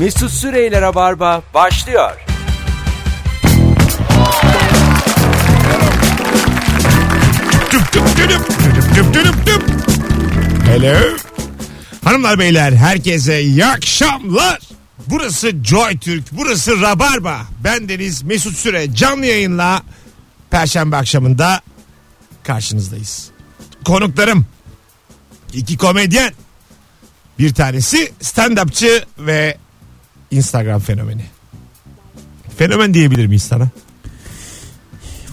Mesut Süreyler'e barba başlıyor. Hello. Hanımlar beyler herkese iyi akşamlar. Burası Joy Türk, burası Rabarba. Ben Deniz Mesut Süre canlı yayınla Perşembe akşamında karşınızdayız. Konuklarım iki komedyen. Bir tanesi stand-upçı ve Instagram fenomeni. Fenomen diyebilir miyiz sana?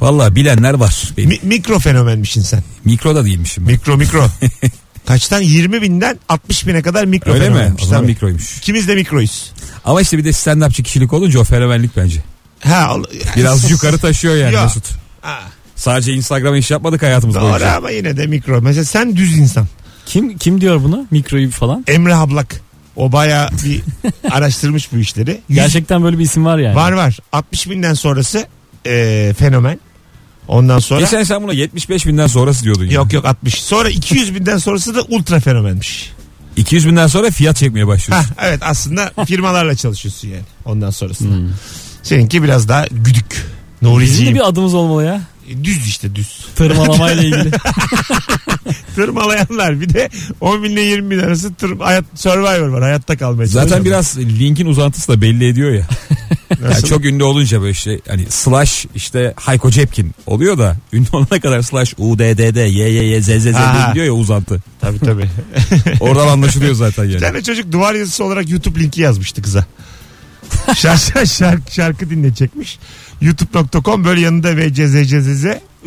Valla bilenler var. Benim. Mi- mikro fenomenmişsin sen. Mikro da değilmişim. ben. Mikro mikro. Kaçtan 20 binden 60 bine kadar mikro Öyle mi? fenomenmiş. O zaman mikroymuş. İkimiz de mikroyuz. Ama işte bir de stand-upçı kişilik olunca o fenomenlik bence. Ha, ol- Biraz yukarı taşıyor yani Ya. Mesut. Ha, Sadece Instagram'a iş yapmadık hayatımız doğru boyunca. ama yine de mikro. Mesela sen düz insan. Kim kim diyor bunu? Mikroyu falan. Emre Hablak. O baya bir araştırmış bu işleri. Yüz- Gerçekten böyle bir isim var yani. Var var. 60 binden sonrası e, fenomen. Ondan sonra Geçen sen buna 75 binden sonrası diyordun ya. yok yok 60. Sonra 200 binden sonrası da ultra fenomenmiş. 200 binden sonra fiyat çekmeye Ha başlıyorsun. evet aslında firmalarla çalışıyorsun yani ondan sonrasında. Hmm. Seninki biraz daha güdük. Bizim de Nuriciğim. bir adımız olmalı ya. Düz işte düz. Tırmalamayla ilgili. Tırmalayanlar bir de 10 bin ile 20 bin arası tır, hayat, survivor var hayatta kalmaya Zaten çalışan. biraz linkin uzantısı da belli ediyor ya. Yani Nasıl? çok ünlü olunca böyle şey hani slash işte Hayko Cepkin oluyor da ünlü olana kadar slash UDDD YYY Ha. gidiyor ya uzantı. Tabii tabii. Oradan anlaşılıyor zaten Bir yani. tane çocuk duvar yazısı olarak YouTube linki yazmıştı kıza. şarkı, şarkı, şarkı dinletecekmiş. youtube.com böyle yanında VCZCZZ.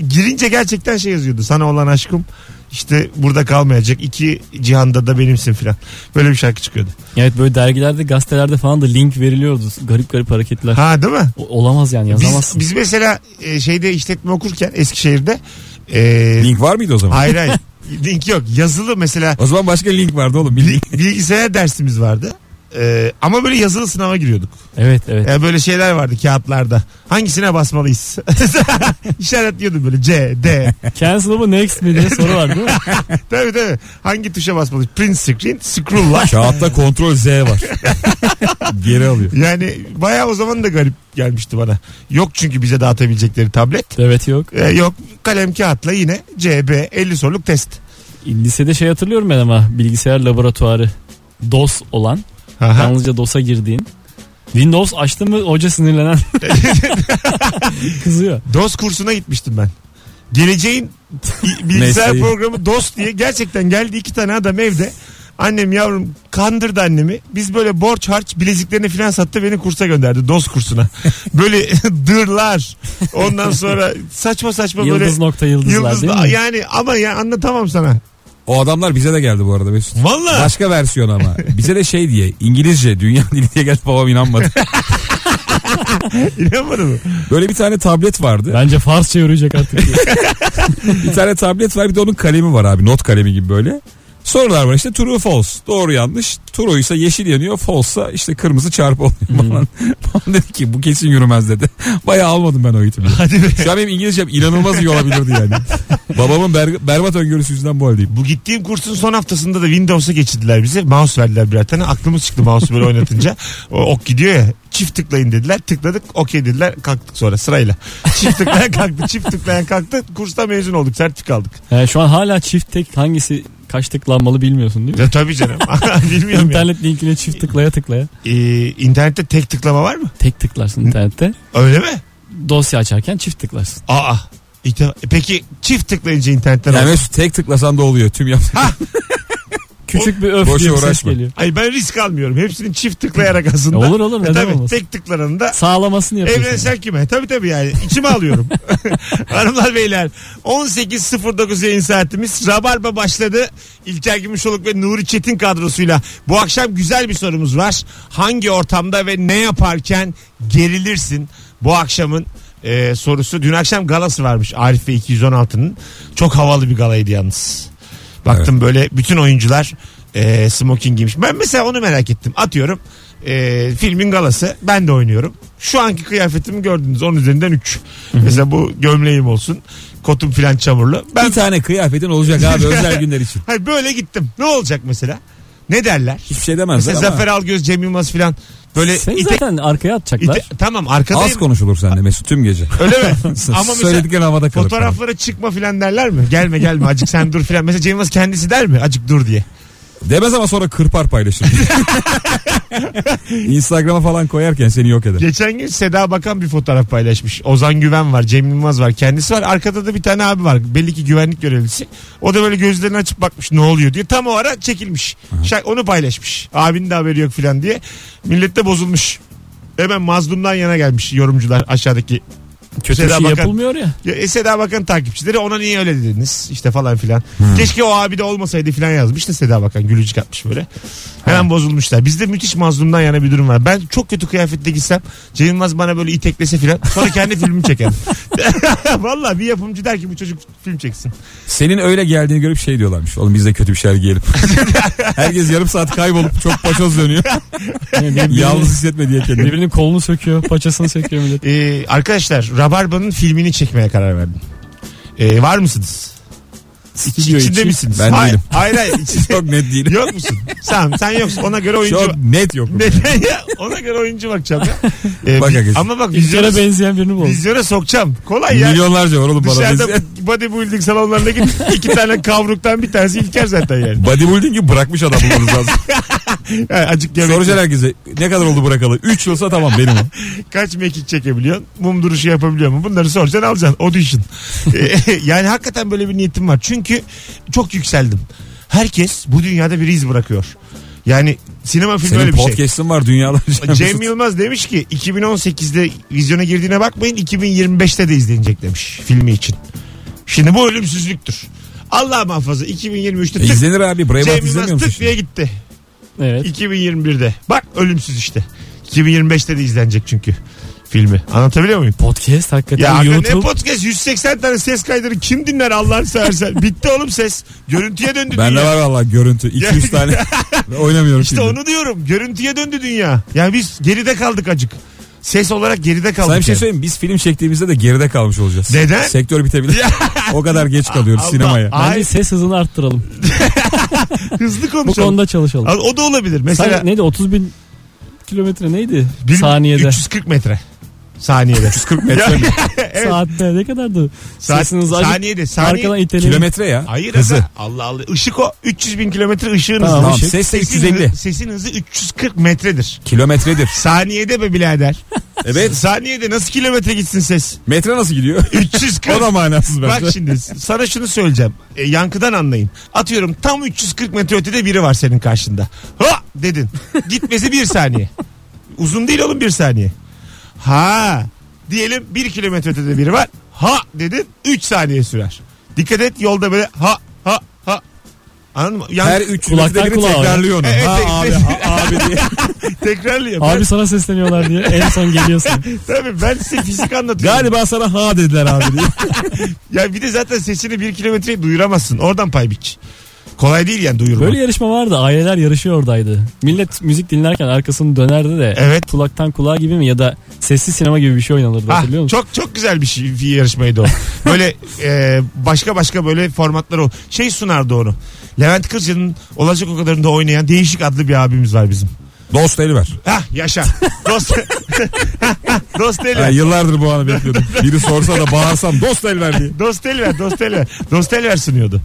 Girince gerçekten şey yazıyordu. Sana olan aşkım işte burada kalmayacak. İki cihanda da benimsin filan. Böyle bir şarkı çıkıyordu. evet böyle dergilerde gazetelerde falan da link veriliyordu. Garip garip hareketler. Ha değil mi? O- olamaz yani Biz, yazamazsın. biz mesela e, şeyde işletme okurken Eskişehir'de e, Link var mıydı o zaman? hayır hayır link yok yazılı mesela O zaman başka link vardı oğlum. Bilgisayar dersimiz vardı. E, ama böyle yazılı sınava giriyorduk. Evet evet. E, böyle şeyler vardı kağıtlarda. Hangisine basmalıyız? İşaretliyordum böyle C, D. Cancel mı next mi diye soru var değil mi? tabii tabii. Hangi tuşa basmalıyız? Print screen, scroll line. Kağıtta kontrol Z var. Geri alıyor. Yani bayağı o zaman da garip gelmişti bana. Yok çünkü bize dağıtabilecekleri tablet. evet yok. E, yok kalem kağıtla yine C, B 50 soruluk test. Lisede şey hatırlıyorum ben ama bilgisayar laboratuvarı. DOS olan. Aha. Yalnızca DOS'a girdiğin. Windows açtın mı hoca sinirlenen. Kızıyor. DOS kursuna gitmiştim ben. Geleceğin bilgisayar Mesleği. programı DOS diye gerçekten geldi iki tane adam evde. Annem yavrum kandırdı annemi. Biz böyle borç harç bileziklerini filan sattı beni kursa gönderdi DOS kursuna. Böyle dırlar. Ondan sonra saçma saçma böyle Yıldız nokta yıldızlar yıldız değil mi? yani ama ya anlatamam sana. O adamlar bize de geldi bu arada Mesut. Vallahi. Başka versiyon ama. Bize de şey diye İngilizce dünya dili diye geldi babam inanmadı. İnanmadın mı? Böyle bir tane tablet vardı. Bence Farsça yürüyecek artık. Bir tane tablet var bir de onun kalemi var abi not kalemi gibi böyle. Sorular var işte true false doğru yanlış true ise yeşil yanıyor false işte kırmızı çarpı oluyor falan. Babam dedi ki bu kesin yürümez dedi. Bayağı almadım ben o eğitimi. Hadi be. Şu an benim İngilizcem inanılmaz iyi olabilirdi yani. Babamın ber- berbat öngörüsü yüzünden bu haldeyim. Bu gittiğim kursun son haftasında da Windows'a geçirdiler bize. Mouse verdiler birer tane. Aklımız çıktı mouse böyle oynatınca. O ok gidiyor ya. Çift tıklayın dediler. Tıkladık. Okey dediler. Kalktık sonra sırayla. Çift tıklayan kalktı. Çift tıklayan kalktı. Kursta mezun olduk. Sertifika aldık. Yani şu an hala çift tek hangisi kaç tıklanmalı bilmiyorsun değil mi? Ya tabii canım. Bilmiyorum ya. İnternet linkine çift tıklaya tıklaya. Ee, internette tek tıklama var mı? Tek tıklarsın internette. Öyle mi? Dosya açarken çift tıklarsın. Aa. Peki çift tıklayınca internetten Yani yani Mesut tek tıklasan da oluyor tüm yap. Küçük bir öf Boşa diye bir ses uğraşma. geliyor. Ay ben risk almıyorum. Hepsini çift tıklayarak aslında. Olur, olur, neden E, tabii, olmasın? Tek tıklanında Sağlamasını yapıyorsun. Evrensel kime? Tabii tabii yani. İçime alıyorum. Hanımlar beyler 18.09 yayın saatimiz. Rabarba başladı. İlker Gümüşoluk ve Nuri Çetin kadrosuyla. Bu akşam güzel bir sorumuz var. Hangi ortamda ve ne yaparken gerilirsin? Bu akşamın e, sorusu. Dün akşam galası varmış Arif ve 216'nın. Çok havalı bir galaydı yalnız. Baktım böyle bütün oyuncular e, smoking giymiş. Ben mesela onu merak ettim. Atıyorum e, filmin galası. Ben de oynuyorum. Şu anki kıyafetimi gördünüz. 10 üzerinden 3. Mesela bu gömleğim olsun. Kotum filan çamurlu. Ben Bir tane kıyafetin olacak abi özel günler için. Hayır böyle gittim. Ne olacak mesela? Ne derler? Hiçbir şey demezler Mesela ama. Zafer Algöz, Cem Yılmaz filan Böyle Seni ite- zaten arkaya atacaklar. ite- tamam arkadayım. Az konuşulur seninle Mesut tüm gece. Öyle mi? Ama Söylediklerin havada kalır. fotoğraflara çıkma filan derler mi? Gelme gelme acık sen dur filan. Mesela Cem kendisi der mi? Acık dur diye. Demez ama sonra kırpar paylaşır. Instagram'a falan koyarken seni yok eder. Geçen gün Seda Bakan bir fotoğraf paylaşmış. Ozan Güven var, Cem Yılmaz var, kendisi var. Arkada da bir tane abi var. Belli ki güvenlik görevlisi. O da böyle gözlerini açıp bakmış ne oluyor diye. Tam o ara çekilmiş. Şak- onu paylaşmış. Abinin de haberi yok filan diye. Millet de bozulmuş. Hemen mazlumdan yana gelmiş yorumcular aşağıdaki. Kötü Seda şey Bakan- yapılmıyor ya. Ya, e, Seda Bakan takipçileri ona niye öyle dediniz işte falan filan. Keşke o abi de olmasaydı filan yazmış da Seda Bakan gülücük atmış böyle. Hemen bozulmuşlar. Bizde müthiş mazlumdan yana bir durum var. Ben çok kötü kıyafetle gitsem Cem Yılmaz bana böyle iteklese filan sonra kendi filmimi çeker. Valla bir yapımcı der ki bu çocuk film çeksin. Senin öyle geldiğini görüp şey diyorlarmış. Oğlum biz de kötü bir şeyler giyelim. Herkes yarım saat kaybolup çok paçoz dönüyor. Yani Yalnız hissetme diye kendini. Birbirinin kolunu söküyor, paçasını söküyor millet. Ee, arkadaşlar Rabarba'nın filmini çekmeye karar verdim. Ee, var mısınız? İçinde içi. misiniz? Ben hayır, değilim. Hayır hayır. Çok net değilim. Yok musun? Sen, sen yoksun. Ona göre oyuncu... Çok net yok. Neden ya? Ona göre oyuncu bakacağım ya. Ee, Bak arkadaşım. ama bak vizyona, benzeyen birini bul. vizyona sokacağım. Kolay ya. Milyonlarca var oğlum bana Dışarıda benzeyen. bodybuilding salonlarına git iki tane kavruktan bir tanesi İlker zaten yani. Bodybuilding'i bırakmış adam bulmanız lazım. yani acık yemek Soracaksın herkese ne kadar oldu bırakalı? 3 yılsa tamam benim o. kaç mekik çekebiliyorsun? Mum duruşu yapabiliyor mu? Bunları soracaksın alacaksın. Audition. Ee, yani hakikaten böyle bir niyetim var. Çünkü çok yükseldim. Herkes bu dünyada bir iz bırakıyor. Yani sinema filmi Senin öyle bir şey. podcast'ın var dünyalarca. Cem Yılmaz demiş ki 2018'de vizyona girdiğine bakmayın 2025'te de izlenecek demiş filmi için. Şimdi bu ölümsüzlüktür. Allah muhafaza 2023'te E, tık izlenir abi. Braveheart Cem izlemiyor Yılmaz musun tık diye şimdi? gitti. Evet. 2021'de. Bak ölümsüz işte. 2025'te de izlenecek çünkü filmi. Anlatabiliyor muyum? Podcast hakikaten Ya aga ne YouTube. podcast 180 tane ses kaydını kim dinler Allah'ını seversen. Bitti oğlum ses. Görüntüye döndü Bende dünya. var valla görüntü. 200 tane. Ve oynamıyorum İşte şimdi. onu diyorum. Görüntüye döndü dünya. Yani biz geride kaldık acık. Ses olarak geride kaldık. Sana bir şey yani. söyleyeyim? Biz film çektiğimizde de geride kalmış olacağız. Neden? Sektör bitebilir. o kadar geç kalıyoruz Allah. sinemaya. Ay, Bence ses hızını arttıralım. hızlı Bu konuşalım. konuda çalışalım. O da olabilir. Mesela Sen neydi 30 bin kilometre neydi? bir- Saniyede. 340 metre. Saniyede. 140 metre mi? evet. Saatte ne kadardı? Saat, Sesini hızlı azıcık saniyede. Saniye. Arkadan iteleyin. Kilometre ya. Hayır Hızı. aga. Allah Allah. Işık o. 300 bin kilometre ışığın Tamam, hızı. Tamam ışık. ses de Sesin 350. hızı- Sesin hızı 340 metredir. Kilometredir. Saniyede be birader. Evet. Saniyede nasıl kilometre gitsin ses? Metre nasıl gidiyor? 340. o da manasız bence. Bak şimdi sana şunu söyleyeceğim. E, yankıdan anlayın. Atıyorum tam 340 metre ötede biri var senin karşında. Ha dedin. Gitmesi bir saniye. Uzun değil oğlum bir saniye. Ha diyelim bir kilometre ötede biri var. Ha dedin 3 saniye sürer. Dikkat et yolda böyle ha ha ha. Anladın mı? Yan- Her 3 Kulaktan kulağa. tekrarlıyor onu. Evet, ha abi, ha, abi diye. tekrarlıyor. Abi Ben, sana sesleniyorlar diye en son geliyorsun. tabii ben size fizik anlatıyorum. Galiba sana ha dediler abi diye. Ya bir de zaten sesini bir kilometreye duyuramazsın. Oradan pay biç. Kolay değil yani duyurmak. Böyle yarışma vardı. Aileler yarışıyor oradaydı. Millet müzik dinlerken arkasını dönerdi de. Evet. Kulaktan kulağa gibi mi ya da sesli sinema gibi bir şey oynanırdı Ah, hatırlıyor musun? çok çok güzel bir şey bir yarışmaydı o. Böyle e, başka başka böyle formatları o. Şey sunardı onu. Levent Kırca'nın olacak o kadarında oynayan değişik adlı bir abimiz var bizim. Dost eli ver. Hah yaşa. Dost. Dost el Ha, ver. yıllardır bu anı bekliyordum. Biri sorsa da bağırsam dost el ver diye. Dost el ver. Dost el ver. Dost el ver sunuyordu.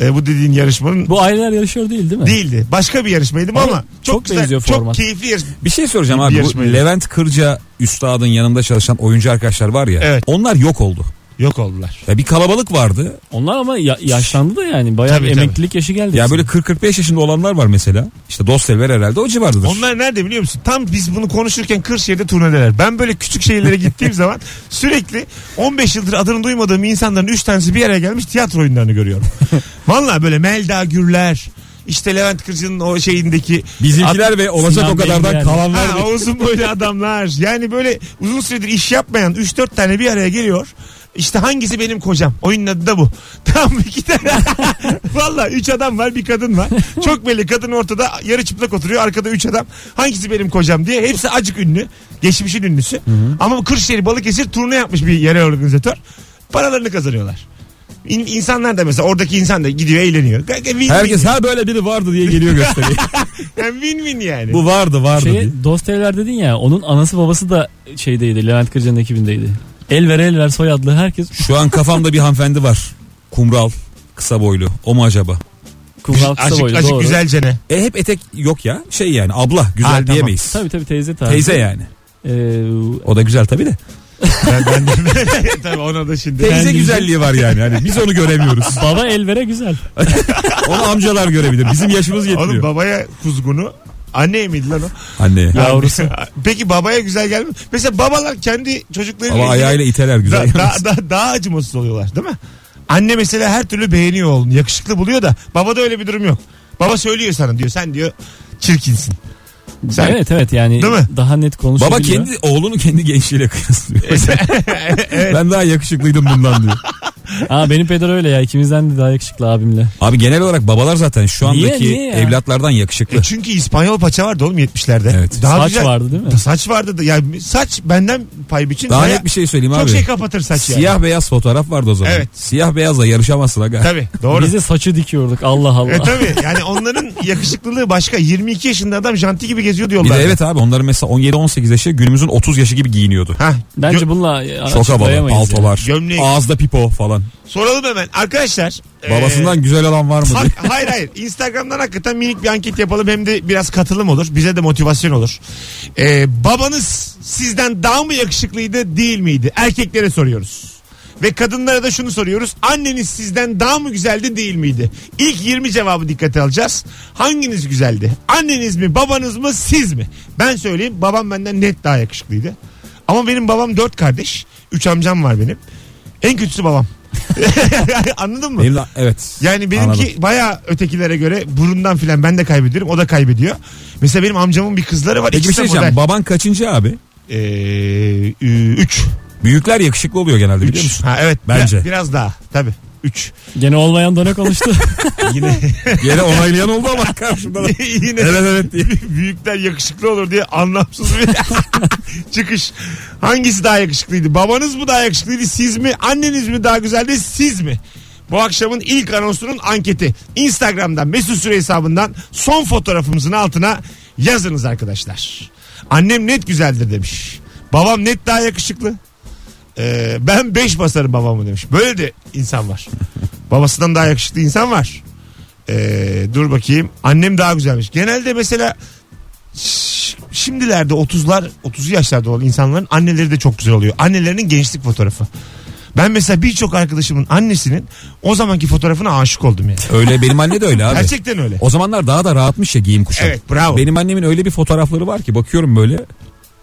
E, bu dediğin yarışmanın Bu aileler yarışıyor değil değil mi? değildi. Başka bir yarışmaydı Ama ama çok, çok güzel, benziyor çok format. keyifli yarışma. Bir şey soracağım Bir abi. Bu yarışmaydı. Levent Kırca üstadın yanında çalışan oyuncu arkadaşlar var ya. Evet. Onlar yok oldu. Yok oldular. Ya bir kalabalık vardı. Onlar ama ya- yaşlandı da yani. Bayağı Tabii, bir tabii. emeklilik yaşı geldi. Ya böyle 40-45 yaşında olanlar var mesela. İşte Dostelver herhalde o civardadır. Onlar nerede biliyor musun? Tam biz bunu konuşurken Kırşehir'de turnedeler. Ben böyle küçük şehirlere gittiğim zaman sürekli 15 yıldır adını duymadığım insanların 3 tanesi bir araya gelmiş tiyatro oyunlarını görüyorum. Valla böyle Melda Gürler, işte Levent Kırcı'nın o şeyindeki Bizimkiler ve olacak Sinan o kadardan Bey'in. Ha, o uzun boylu adamlar. Yani böyle uzun süredir iş yapmayan 3-4 tane bir araya geliyor. İşte hangisi benim kocam? Oyunun adı da bu. Tamam iki tane. Valla 3 adam var bir kadın var. Çok belli kadın ortada yarı çıplak oturuyor. Arkada 3 adam. Hangisi benim kocam diye. Hepsi acık ünlü. Geçmişin ünlüsü. Ama Kırşehir Balıkesir turne yapmış bir yere organizatör. Paralarını kazanıyorlar. İn, insanlar da mesela oradaki insan da gidiyor eğleniyor. Win win. Herkes ha böyle biri vardı diye geliyor gösteriyor. Yani win win yani. Bu vardı vardı. Şey, dedin ya onun anası babası da şeydeydi Levent Kırca'nın ekibindeydi. El ver el ver soyadlı herkes Şu an kafamda bir hanımefendi var. Kumral. Kısa boylu. O mu acaba? kumral kısa Açık, boylu açık doğru. güzelcene. E hep etek yok ya. Şey yani abla güzel Ha, tamam. diyemeyiz. Tabii tabii teyze tarzı. Teyze yani. Ee, O da güzel tabii de. Ben, ben de, tabii ona da şimdi. Teyze Kendi- güzelliği var yani. Hani biz onu göremiyoruz. baba el vere güzel. Onu amcalar görebilir. Bizim yaşımız Oğlum yetmiyor. babaya kuzgunu. Anneye miydi lan o? Anne. Yavrusu. Peki babaya güzel gelmiyor. Mesela babalar kendi çocuklarıyla Baba ilgili ayağıyla iteler da, güzel. da- da- daha acımasız oluyorlar değil mi? Anne mesela her türlü beğeniyor oğlunu. Yakışıklı buluyor da babada öyle bir durum yok. Baba söylüyor sana diyor. Sen diyor çirkinsin. Sen, Evet evet yani Değil mi? daha net konuşabiliyor. Baba kendi oğlunu kendi gençliğiyle kıyaslıyor. Ben daha yakışıklıydım bundan diyor. Ha benim peder öyle ya ikimizden de daha yakışıklı abimle. Abi genel olarak babalar zaten şu Niye, andaki niye ya? evlatlardan yakışıklı. E çünkü İspanyol paça vardı oğlum 70'lerde. Evet. Saç vardı değil mi? Saç vardı da. Yani saç benden pay biçin. Daha Baya- net bir şey söyleyeyim Çok abi. şey kapatır saç yani. Siyah beyaz fotoğraf vardı o zaman. Evet. Siyah beyazla yarışamazsın aga. Tabii doğru. Biz de saçı dikiyorduk Allah Allah. E tabii yani onların yakışıklılığı başka. 22 yaşında adam janti gibi geziyor Bir diyorlar. evet abi onların mesela 17-18 yaşı günümüzün 30 yaşı gibi giyiniyordu. Hah, Bence gö- bununla Çok havalı açıklayamayız ya. paltolar. Gömleği. Ağızda pipo falan. Soralım hemen. Arkadaşlar. Babasından güzel olan var mı Ha- hayır hayır. Instagram'dan hakikaten minik bir anket yapalım. Hem de biraz katılım olur. Bize de motivasyon olur. Ee, babanız sizden daha mı yakışıklıydı değil miydi? Erkeklere soruyoruz. Ve kadınlara da şunu soruyoruz. Anneniz sizden daha mı güzeldi değil miydi? İlk 20 cevabı dikkate alacağız. Hanginiz güzeldi? Anneniz mi, babanız mı, siz mi? Ben söyleyeyim. Babam benden net daha yakışıklıydı. Ama benim babam dört kardeş. Üç amcam var benim. En kötüsü babam. Anladın mı? Benim de- evet. Yani benimki Anladım. baya ötekilere göre burundan filan ben de kaybediyorum o da kaybediyor. Mesela benim amcamın bir kızları var. Peki bir şey diyeceğim. Baban kaçıncı abi? Ee, üç. Büyükler yakışıklı oluyor genelde biliyor Üç. musun? Ha, evet. Bence. Biraz, biraz daha. Tabii. Üç. Gene olmayan da ne konuştu? Yine Yine onaylayan oldu ama karşımda da. yine Evet evet diye. büyükler yakışıklı olur diye anlamsız bir çıkış. Hangisi daha yakışıklıydı? Babanız mı daha yakışıklıydı? Siz mi? Anneniz mi daha güzeldi? Siz mi? Bu akşamın ilk anonsunun anketi. Instagram'dan Mesut Süre hesabından son fotoğrafımızın altına yazınız arkadaşlar. Annem net güzeldir demiş. Babam net daha yakışıklı. Ee, ben 5 basarım babamı demiş. Böyle de insan var. Babasından daha yakışıklı insan var. Ee, dur bakayım. Annem daha güzelmiş. Genelde mesela ş- şimdilerde 30'lar 30 yaşlarda olan insanların anneleri de çok güzel oluyor. Annelerinin gençlik fotoğrafı. Ben mesela birçok arkadaşımın annesinin o zamanki fotoğrafına aşık oldum yani. Öyle benim anne de öyle abi. Gerçekten öyle. O zamanlar daha da rahatmış ya giyim kuşam. Evet bravo. Benim annemin öyle bir fotoğrafları var ki bakıyorum böyle.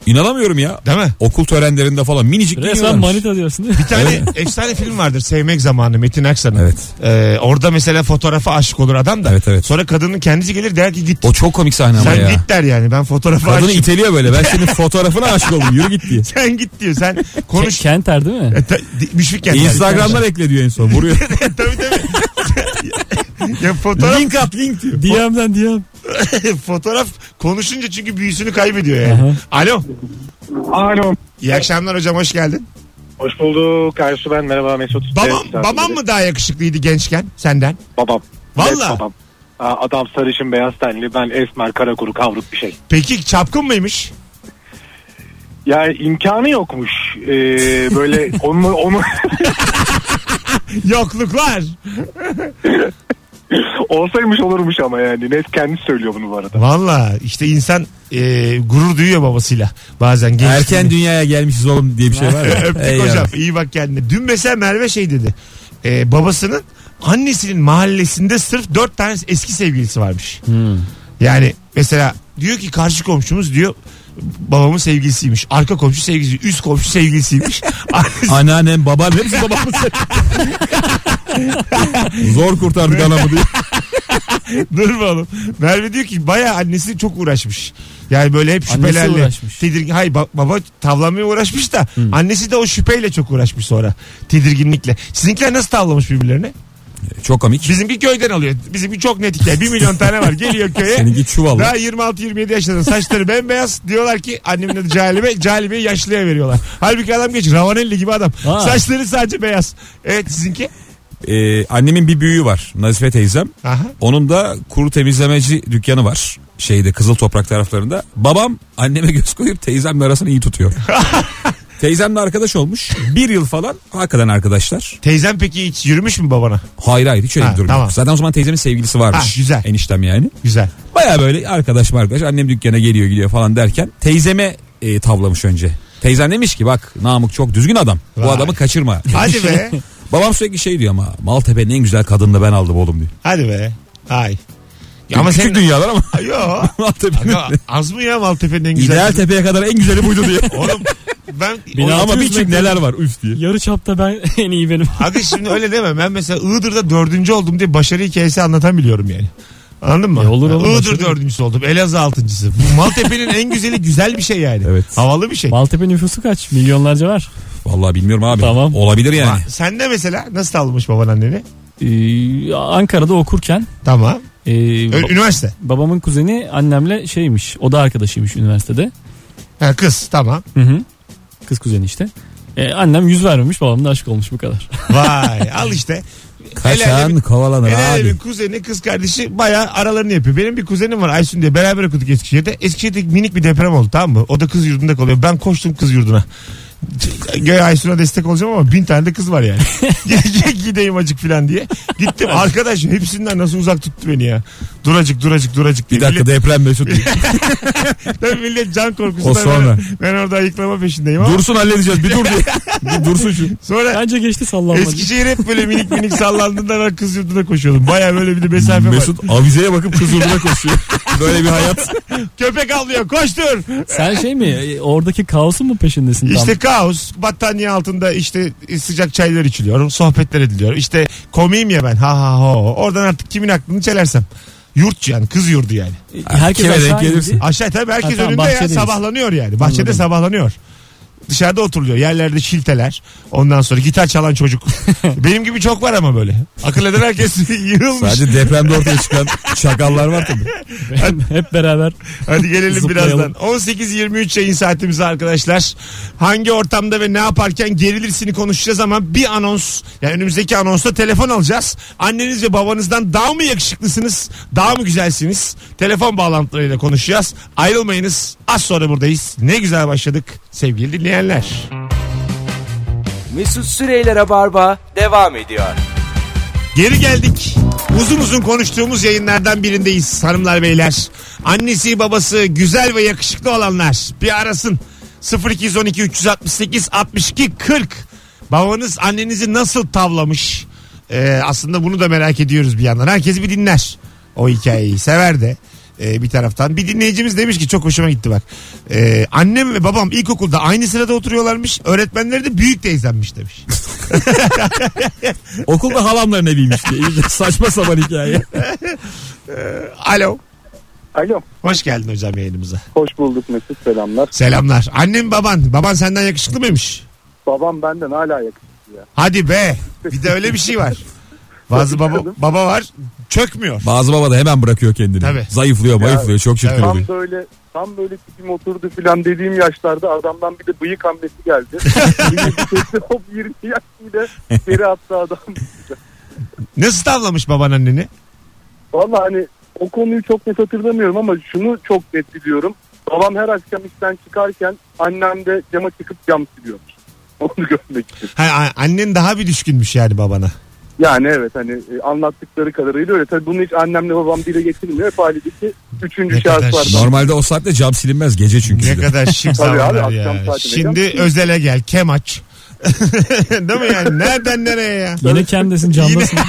İnanamıyorum ya. Değil mi? Okul törenlerinde falan minicik Resmen giyiyorlarmış. manita diyorsun değil mi? Bir tane efsane film vardır Sevmek Zamanı Metin Aksan'ın. Evet. Ee, orada mesela fotoğrafa aşık olur adam da. Evet, evet. Sonra kadının kendisi gelir der ki git. O çok komik sahne ama Sen ya. git der yani ben fotoğrafa Kadını aşığım. iteliyor böyle. Ben senin fotoğrafına aşık oldum. Yürü git diye. Sen git diyor sen konuş. Kenter değil mi? E, ta- di- Müşfik Kent. Instagram'dan ekle diyor en son. Vuruyor. tabii tabii. ya fotoğraf link at link diyor. DM'den DM. fotoğraf konuşunca çünkü büyüsünü kaybediyor yani. Aha. Alo. Alo. İyi akşamlar hocam hoş geldin. Hoş bulduk. Aysu ben. Merhaba Mesut. Babam, Evet, babam mı daha yakışıklıydı gençken senden? Babam. Valla? Evet, babam. Aa, Adam sarışın beyaz tenli. Ben esmer kara kuru kavruk bir şey. Peki çapkın mıymış? Ya imkanı yokmuş. Ee, böyle onu, onu Yokluklar. olsaymış olurmuş ama yani. Net kendisi söylüyor bunu bu arada. Valla işte insan e, gurur duyuyor babasıyla bazen. gençliğinde. Erken dünyaya gelmişiz oğlum diye bir şey var ya. Öptük Ey hocam yarabbim. iyi bak kendine. Dün mesela Merve şey dedi. E, babasının annesinin mahallesinde sırf dört tane eski sevgilisi varmış. Hmm. Yani mesela diyor ki karşı komşumuz diyor babamın sevgilisiymiş. Arka komşu sevgilisi, üst komşu sevgilisiymiş. Anneannem, baban hepsi babamız. Zor kurtardık anamı diye. Dur oğlum. Merve diyor ki baya annesi çok uğraşmış. Yani böyle hep şüphelerle. Tedirgin. Hayır ba- baba tavlamaya uğraşmış da annesi de o şüpheyle çok uğraşmış sonra. Tedirginlikle. Sizinkiler nasıl tavlamış birbirlerini? Çok komik. Bizimki köyden alıyor. Bizimki çok net hikaye. Bir milyon tane var. Geliyor köye. Seninki çuvalı. Daha 26-27 yaşlarında saçları bembeyaz. Diyorlar ki annemin adı Calibe. Calibe'yi yaşlıya veriyorlar. Halbuki adam geç. Ravanelli gibi adam. Ha. Saçları sadece beyaz. Evet sizinki? Ee, annemin bir büyüğü var Nazife teyzem. Aha. Onun da kuru temizlemeci dükkanı var. Şeyde Kızıl Toprak taraflarında. Babam anneme göz koyup teyzemle arasını iyi tutuyor. Teyzemle arkadaş olmuş. Bir yıl falan hakikaten arkadaşlar. Teyzem peki hiç yürümüş mü babana? Hayır hayır hiç öyle Ha, bir durum tamam. yok. Zaten o zaman teyzemin sevgilisi varmış. Ha, güzel. Eniştem yani. Güzel. Baya böyle arkadaş arkadaş annem dükkana geliyor gidiyor falan derken teyzeme e, tavlamış önce. Teyzem demiş ki bak Namık çok düzgün adam. Bu Vay. adamı kaçırma. Hadi be. Babam sürekli şey diyor ama Maltepe'nin en güzel kadını da ben aldım oğlum diyor. Hadi be. Ay. Ya ama Küçük senin... dünyalar ama Yo. Maltepe'nin Aga, az mı ya Maltepe'nin en güzel? ideal tepeye kadar en güzeli buydu diye. Oğlum ben... Bina- ama 600 bir metre- neler var üf diye. Yarı çapta ben en iyi benim. Aga şimdi öyle deme. Ben mesela Iğdır'da dördüncü oldum diye başarı hikayesi anlatan biliyorum yani. Anladın mı? E olur, olur, Iğdır başarı. dördüncüsü oldum. Elazığ altıncısı. Bu Maltepe'nin en güzeli güzel bir şey yani. Evet. Havalı bir şey. Maltepe nüfusu kaç? Milyonlarca var. Vallahi bilmiyorum abi. Tamam. Olabilir yani. Sen de mesela nasıl tavlamış baban anneni? Ee, Ankara'da okurken Tamam. e, Ö- ba- üniversite. babamın kuzeni annemle şeymiş. O da arkadaşıymış üniversitede. Ha, kız tamam. Hı hı. Kız kuzeni işte. Ee, annem yüz vermemiş babam da aşık olmuş bu kadar. Vay al işte. Kaçan kovalanır abi. kuzeni kız kardeşi bayağı aralarını yapıyor. Benim bir kuzenim var Aysun diye beraber okuduk Eskişehir'de. Eskişehir'de minik bir deprem oldu tamam mı? O da kız yurdunda kalıyor. Ben koştum kız yurduna. Göğe Aysun'a destek olacağım ama bin tane de kız var yani. Gideyim acık falan diye. Gittim arkadaş hepsinden nasıl uzak tuttu beni ya. Duracık duracık duracık diye. Bir dakika Millet, deprem Mesut. tabii millet can korkusundan O sonra. Ben, ben orada ayıklama peşindeyim ama. Dursun halledeceğiz bir dur diye. Bir dursun şu. Sonra Bence geçti sallanmadı. Eskişehir hep böyle minik minik sallandığında ben kız yurduna koşuyordum. Baya böyle bir de mesafe var. Mesut avizeye bakıp kız yurduna koşuyor. Böyle bir hayat. Köpek avlıyor koştur. Sen şey mi oradaki kaosun mu peşindesin tam? İşte kaos battaniye altında işte sıcak çaylar içiliyor sohbetler ediliyor işte komiyim ya ben ha ha ho oradan artık kimin aklını çelersem yurt yani kız yurdu yani Herkes Kime aşağı gelirse. indi. aşağı tabii herkes Ha, tamam, önünde ya bahçedeyiz. sabahlanıyor yani bahçede Anladım. sabahlanıyor dışarıda oturuluyor yerlerde şilteler ondan sonra gitar çalan çocuk benim gibi çok var ama böyle akıl eden herkes yığılmış Sadece depremde ortaya çıkan çakallar var tabii. Hep beraber. Hadi gelelim birazdan. 18-23 yayın saatimiz arkadaşlar. Hangi ortamda ve ne yaparken gerilirsini konuşacağız ama bir anons yani önümüzdeki anonsta telefon alacağız. Anneniz ve babanızdan daha mı yakışıklısınız? Daha mı güzelsiniz? Telefon bağlantılarıyla konuşacağız. Ayrılmayınız. Az sonra buradayız. Ne güzel başladık sevgili dinleyenler. Mesut Süreyler'e barba devam ediyor. Geri geldik. Uzun uzun konuştuğumuz yayınlardan birindeyiz hanımlar beyler. Annesi babası güzel ve yakışıklı olanlar bir arasın. 0212 368 62 40. Babanız annenizi nasıl tavlamış? Ee, aslında bunu da merak ediyoruz bir yandan. Herkes bir dinler o hikayeyi. Sever de ee, bir taraftan. Bir dinleyicimiz demiş ki çok hoşuma gitti bak. Ee, annem ve babam ilkokulda aynı sırada oturuyorlarmış. Öğretmenleri de büyük teyzemmiş demiş. Okulda halamların eviymiş diye. Saçma sapan hikaye. Alo. Alo. Hoş geldin hocam yayınımıza. Hoş bulduk Mesut selamlar. Selamlar. Annem baban. Baban senden yakışıklı mıymış? Babam benden hala yakışıklı ya. Hadi be. Bir de öyle bir şey var. Bazı baba, baba var çökmüyor. Bazı baba da hemen bırakıyor kendini. Tabii. Zayıflıyor bayıflıyor çok çirkin Evet. oluyor. Tam böyle tam böyle tipim oturdu filan dediğim yaşlarda adamdan bir de bıyık hamlesi geldi. Hop 20 yaş ile geri attı adam. Nasıl tavlamış baban anneni? Valla hani o konuyu çok net hatırlamıyorum ama şunu çok net biliyorum. Babam her akşam işten çıkarken annem de cama çıkıp cam siliyormuş. Onu görmek için. Ha, annen daha bir düşkünmüş yani babana. Yani evet hani e, anlattıkları kadarıyla öyle. Tabii bunu hiç annemle babam dile getirmiyor. Hep ailedeki üçüncü Ne şahıs var. Normalde o saatte cam silinmez gece çünkü. Ne kadar şık zamanlar ya. Şimdi özele gel kem aç. Değil mi yani? Nereden nereye ya? Yine kendisin camdasın.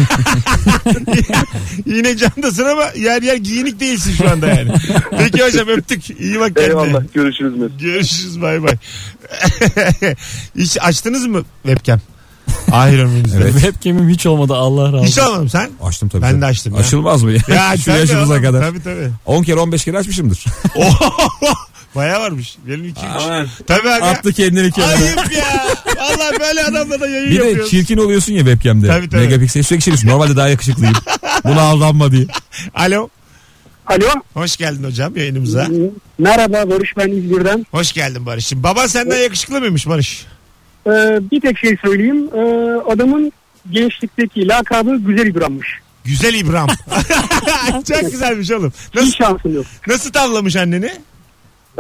Yine camdasın ama yer yer giyinik değilsin şu anda yani. Peki hocam öptük. İyi bak kendine. Eyvallah görüşürüz. Görüşürüz bay bay. Hiç açtınız mı webcam? Ahir ömrünüzde. Evet. Webcam'im hiç olmadı Allah razı olsun. Hiç almadım sen. Açtım tabii. Ben tabii. de açtım ya. Açılmaz mı ya? Ya Şu tabii yaşımıza oğlum, kadar. Tabii tabii. 10 kere 15 kere açmışımdır. Baya varmış. Benim iki üç. Aman. Tabii abi. Attı kendini kenara. Ayıp ya. Valla böyle adamla da yayın Bir de yapıyoruz. çirkin oluyorsun ya webcam'de. Tabii, tabii. Megapiksel sürekli şey diyorsun. Normalde daha yakışıklıyım. Buna aldanma diye. Alo. Alo. Hoş geldin hocam yayınımıza. Merhaba Barış ben İzmir'den. Hoş geldin Barış'ım. Baban senden yakışıklı mıymış Barış? Ee, bir tek şey söyleyeyim. Ee, adamın gençlikteki lakabı Güzel İbrahim'miş. Güzel İbrahim. Çok güzelmiş oğlum. Hiç Nasıl, şansım yok. nasıl tavlamış anneni?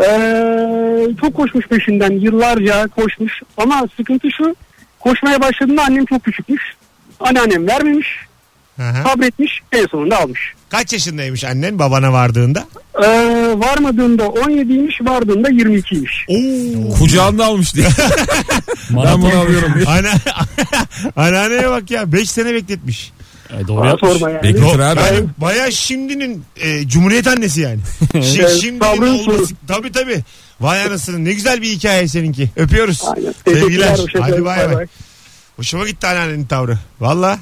Ee, çok koşmuş peşinden yıllarca koşmuş ama sıkıntı şu koşmaya başladığında annem çok küçükmüş. Anneannem vermemiş Aha. sabretmiş en sonunda almış. Kaç yaşındaymış annen babana vardığında? Ee, varmadığında 17'ymiş vardığında 22'ymiş. Oo. Kucağında almış diye. ben bunu alıyorum diye. Ana, anneanneye bak ya 5 sene bekletmiş. Ay, doğru Bana yapmış. sorma yani. Bekle. Getir abi. Yani Baya şimdinin e, Cumhuriyet annesi yani. Şi- Evet, şimdinin olması. Tabii tabii. Vay anasını ne güzel bir hikaye seninki. Öpüyoruz. Aynen. Sevgiler. Hadi kalın. bay Bay bay. bay. Hoşuma gitti anneannenin tavrı. Valla.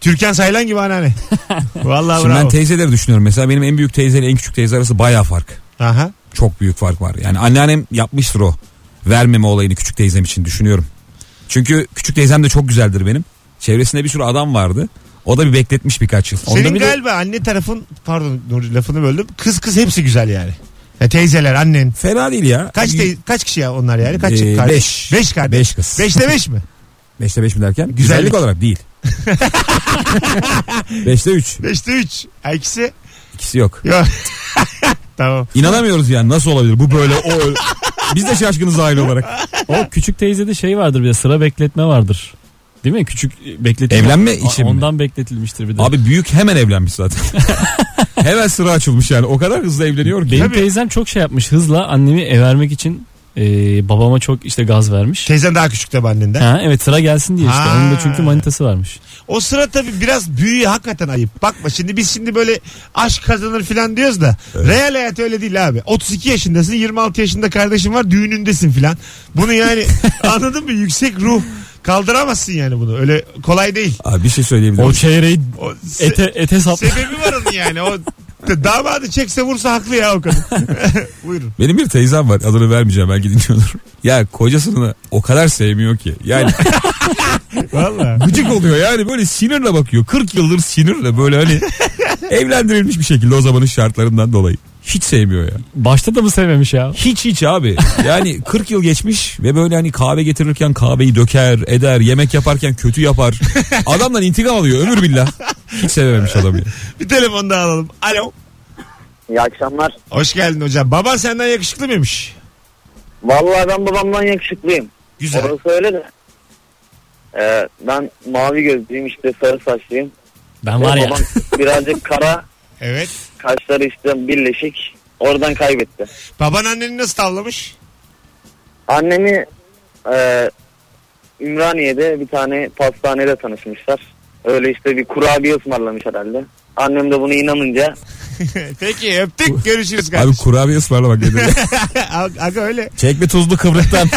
Türkan Saylan gibi anneanne. Valla Şimdi bravo. ben teyzeleri düşünüyorum. Mesela benim en büyük teyzeyle en küçük teyze arası baya fark. Aha. Çok büyük fark var. Yani anneannem yapmıştır o. Vermeme olayını küçük teyzem için düşünüyorum. Çünkü küçük teyzem de çok güzeldir benim. Çevresinde bir sürü adam vardı. O da bir bekletmiş birkaç yıl. Senin bir de- galiba anne tarafın pardon Nuri lafını böldüm. Kız kız hepsi güzel yani. Ya teyzeler, annen. Fena değil ya. Kaç tey- kaç kişi ya onlar yani? Kaç Ee, kardeş? beş. Beş kardeş. Beş kız. Beşte beş mi? Beşte beş mi derken? Güzellik. Güzellik olarak değil. Beşte üç. Beşte üç. Ha, ikisi İkisi yok. yok. tamam. İnanamıyoruz yani nasıl olabilir bu böyle o öyle. Biz de şaşkınız aile olarak. O küçük teyzede şey vardır bir de sıra bekletme vardır. Değil mi? Küçük bekletilme. Evlenme için mi? Ondan bekletilmiştir bir de. Abi büyük hemen evlenmiş zaten. hemen sıra açılmış yani o kadar hızlı evleniyor ki. Benim Tabii. teyzem çok şey yapmış. Hızla annemi ev vermek için e, babama çok işte gaz vermiş. Teyzen daha küçük tabii annenden. Ha, evet sıra gelsin diye işte. Ha. Onun da çünkü manitası varmış. O sıra tabii biraz büyüğü hakikaten ayıp. Bakma şimdi biz şimdi böyle aşk kazanır falan diyoruz da. Real hayat öyle değil abi. 32 yaşındasın 26 yaşında kardeşin var düğünündesin falan. Bunu yani anladın mı? Yüksek ruh kaldıramazsın yani bunu. Öyle kolay değil. Abi bir şey söyleyebilir O miyim? çeyreği O se- ete, ete sap. sebebi var onun yani. O damadı çekse vursa haklı ya o kadın. Buyurun. Benim bir teyzem var adını vermeyeceğim belki dinliyordur. Ya kocasını o kadar sevmiyor ki. Yani Valla. gıcık oluyor yani böyle sinirle bakıyor. 40 yıldır sinirle böyle hani evlendirilmiş bir şekilde o zamanın şartlarından dolayı. Hiç sevmiyor ya. Başta da mı sevmemiş ya? Hiç hiç abi. Yani 40 yıl geçmiş ve böyle hani kahve getirirken kahveyi döker, eder, yemek yaparken kötü yapar. Adamdan intikam alıyor ömür billah. Hiç sevememiş adamı. Bir telefon daha alalım. Alo. İyi akşamlar. Hoş geldin hocam. Baban senden yakışıklı mıymış? Vallahi ben babamdan yakışıklıyım. Güzel. Orası öyle de. Ee, ben mavi gözlüyüm işte sarı saçlıyım. Ben Ve var ya. Babam birazcık kara, Evet. kaşları işte birleşik. Oradan kaybetti. Baban anneni nasıl tavlamış? Annemi e, Ümraniye'de bir tane pastanede tanışmışlar. Öyle işte bir kurabiye ısmarlamış herhalde. Annem de buna inanınca Peki öptük. Görüşürüz Abi kardeşim. kurabiye ısmarlamak nedir? Aga öyle. Çek bir tuzlu kıvrıktan.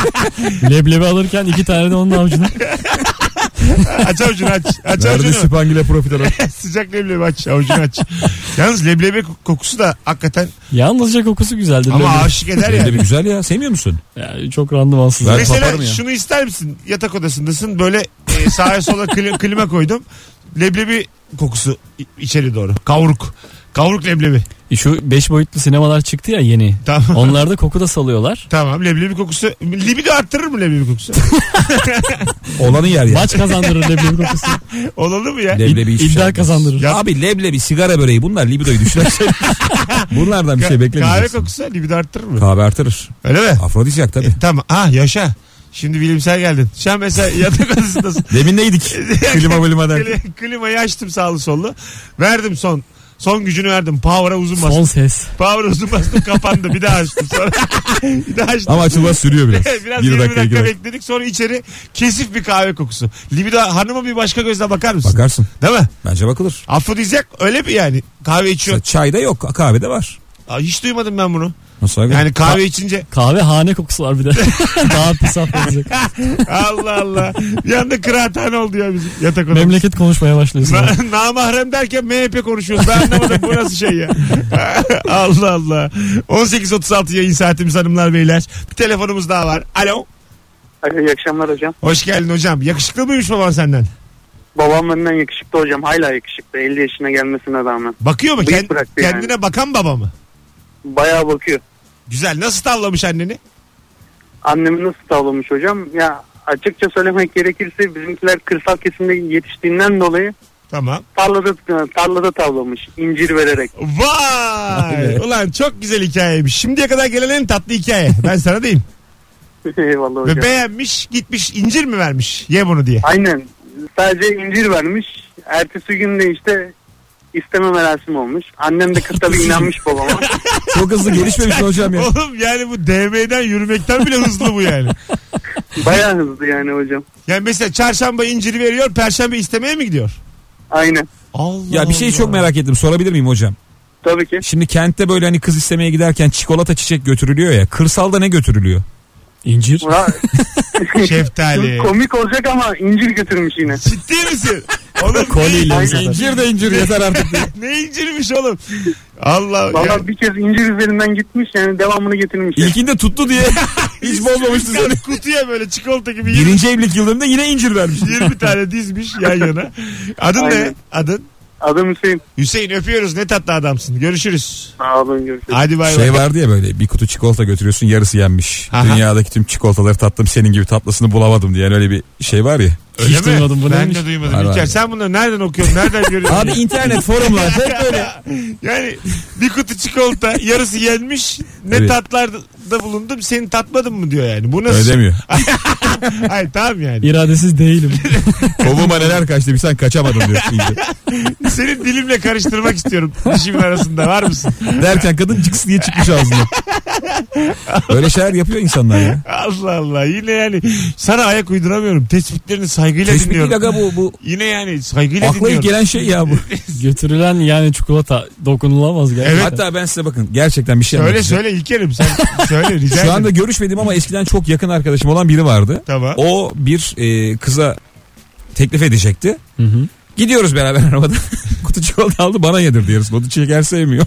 Leblebi alırken iki tane de onun avucuna. Aç avucunu aç. Aç Verdi avucunu. süpangile profiterol. Sıcak leblebi aç. Avucunu aç. Yalnız leblebi kokusu da hakikaten Yalnızca kokusu güzeldir. ama leblebi. aşık eder Leblebi yani. güzel ya sevmiyor musun? Yani çok randımansız. Ben Mesela paparım ya. şunu ister misin? Yatak odasındasın böyle e, sağa sola kli- klima koydum. Leblebi kokusu içeri doğru. Kavruk. Kavruk leblebi. Şu beş boyutlu sinemalar çıktı ya yeni. Tamam. Onlarda koku da salıyorlar. Tamam leblebi kokusu. Libido arttırır mı leblebi kokusu? Olanı yer ya. Maç kazandırır leblebi kokusu. Olalı mı ya? Leblebi şey İddia kazandırır. Ya- Abi leblebi sigara böreği bunlar libidoyu düşüren şey. Bunlardan bir şey Ka- kahve beklemeyeceksin. kokusu libido arttırır mı? Kahve artırır. Öyle mi? Afrodisyak tabii. E, tamam. Ah yaşa. Şimdi bilimsel geldin. An mesela yatak odasındasın. Demin neydik? Klima klima derken. Kli- Klimayı açtım sağlı sollu. Verdim son. Son gücünü verdim. Power'a uzun bastım. Son ses. Power'a uzun bastım kapandı. Bir daha açtım sonra. bir daha açtım. Ama açılmaz sürüyor biraz. biraz bir 20 dakika, dakika, bekledik. Sonra içeri kesif bir kahve kokusu. Libido hanıma bir başka gözle bakar mısın? Bakarsın. Değil mi? Bence bakılır. Afrodizyak öyle mi yani? Kahve içiyor. Çayda yok kahvede var. Aa, hiç duymadım ben bunu. Nasıl abi? Yani kahve içince Kahve hane kokusu var bir de. Daha pis affedecek. Allah Allah. Bir anda kıraathane oldu ya bizim yatak odamız. Memleket konuşmaya başlıyorsun. Na, namahrem derken MHP konuşuyoruz. Ben anlamadım bu nasıl şey ya. Allah Allah. 18.36 yayın saatimiz hanımlar beyler. Bir telefonumuz daha var. Alo. Alo iyi akşamlar hocam. Hoş geldin hocam. Yakışıklı mıymış baban senden? Babam benden yakışıklı hocam. Hala yakışıklı. 50 yaşına gelmesine rağmen. Bakıyor mu? Bıyık Kend- bıraktı yani. kendine bakan baba mı? Bayağı bakıyor. Güzel. Nasıl tavlamış anneni? Annemi nasıl tavlamış hocam? Ya açıkça söylemek gerekirse bizimkiler kırsal kesimde yetiştiğinden dolayı Tamam. tarlada tarlada tavlamış incir vererek. Vay! Ulan çok güzel hikayeymiş. Şimdiye kadar gelen en tatlı hikaye. Ben sana diyeyim. Eyvallah Ve hocam. beğenmiş gitmiş incir mi vermiş? Ye bunu diye. Aynen. Sadece incir vermiş. Ertesi gün de işte isteme merasimi olmuş. Annem de kız tabii inanmış babama. Çok hızlı gelişmemişsin hocam ya. Oğlum yani bu DM'den yürümekten bile hızlı bu yani. Bayağı hızlı yani hocam. Yani mesela çarşamba inciri veriyor, perşembe istemeye mi gidiyor? Aynen. Allah Ya bir şeyi Allah. çok merak ettim. Sorabilir miyim hocam? Tabii ki. Şimdi kentte böyle hani kız istemeye giderken çikolata çiçek götürülüyor ya. Kırsalda ne götürülüyor? İncir. Ulan- Şeftali. Komik olacak ama incir götürmüş yine. Ciddi misin? Oğlum Koliyle ne, bu sefer. İncir de incir yeter artık. ne incirmiş oğlum? Allah Valla ya. bir kez incir üzerinden gitmiş yani devamını getirmiş. İlkinde tuttu diye hiç bozmamıştı seni. Sen kutuya böyle çikolata gibi 20, Birinci evlilik yıllarında yine incir vermiş. 20 tane dizmiş yan yana. Adın ne? Aynen. Adın? Adım Hüseyin. Hüseyin öpüyoruz. Ne tatlı adamsın. Görüşürüz. Sağ olun görüşürüz. Hadi bay Şey bay. vardı ya böyle bir kutu çikolata götürüyorsun yarısı yenmiş. Aha. Dünyadaki tüm çikolataları tattım senin gibi tatlısını bulamadım diye. Yani öyle bir şey var ya. Öyle Hiç mi? duymadım, bu Ben neymiş? de duymadım. Var, var. İlker sen bunları nereden okuyorsun? Nereden görüyorsun? Abi internet forumlar hep böyle. Yani bir kutu çikolata yarısı yenmiş. Ne Evet. Tatlarda bulundum seni tatmadım mı diyor yani. Bu nasıl? Öyle demiyor. Hayır tamam yani. İradesiz değilim. Kovuma neler kaçtı bir sen kaçamadın diyorsun iyice. Senin dilimle karıştırmak istiyorum. Dişimin arasında var mısın? Derken kadın cıks diye çıkmış ağzından. Öyle şeyler yapıyor insanlar ya. Allah Allah. Yine yani sana ayak uyduramıyorum. Tespitlerini saygıyla Tespit değil dinliyorum. aga bu. bu. Yine yani saygıyla Akla dinliyorum. gelen şey ya bu. Götürülen yani çikolata dokunulamaz gerçekten. Evet. Hatta ben size bakın gerçekten bir şey Söyle söyle İlker'im sen söyle rica Şu ederim. anda görüşmedim ama eskiden çok yakın arkadaşım olan biri vardı. Tamam. O bir e, kıza teklif edecekti. Hı hı. Gidiyoruz beraber arabada. Kutu çikolata aldı bana yedir diyoruz. O da şeker sevmiyor.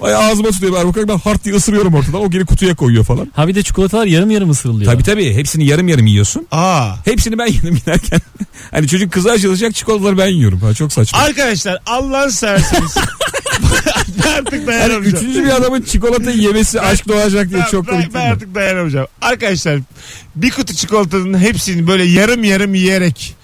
Ay ağzıma tutuyor ben bakıyorum ben hart diye ısırıyorum ortadan. O geri kutuya koyuyor falan. Ha bir de çikolatalar yarım yarım ısırılıyor. Tabii tabii hepsini yarım yarım yiyorsun. Aa. Hepsini ben yedim giderken. hani çocuk kıza açılacak çikolataları ben yiyorum. Ha, çok saçma. Arkadaşlar Allah'ın serseniz. artık Hani dayanamayacağım. üçüncü bir adamın çikolatayı yemesi aşk doğacak diye Ben- çok ben, komik ben mi? artık dayanamayacağım. Arkadaşlar bir kutu çikolatanın hepsini böyle yarım yarım yiyerek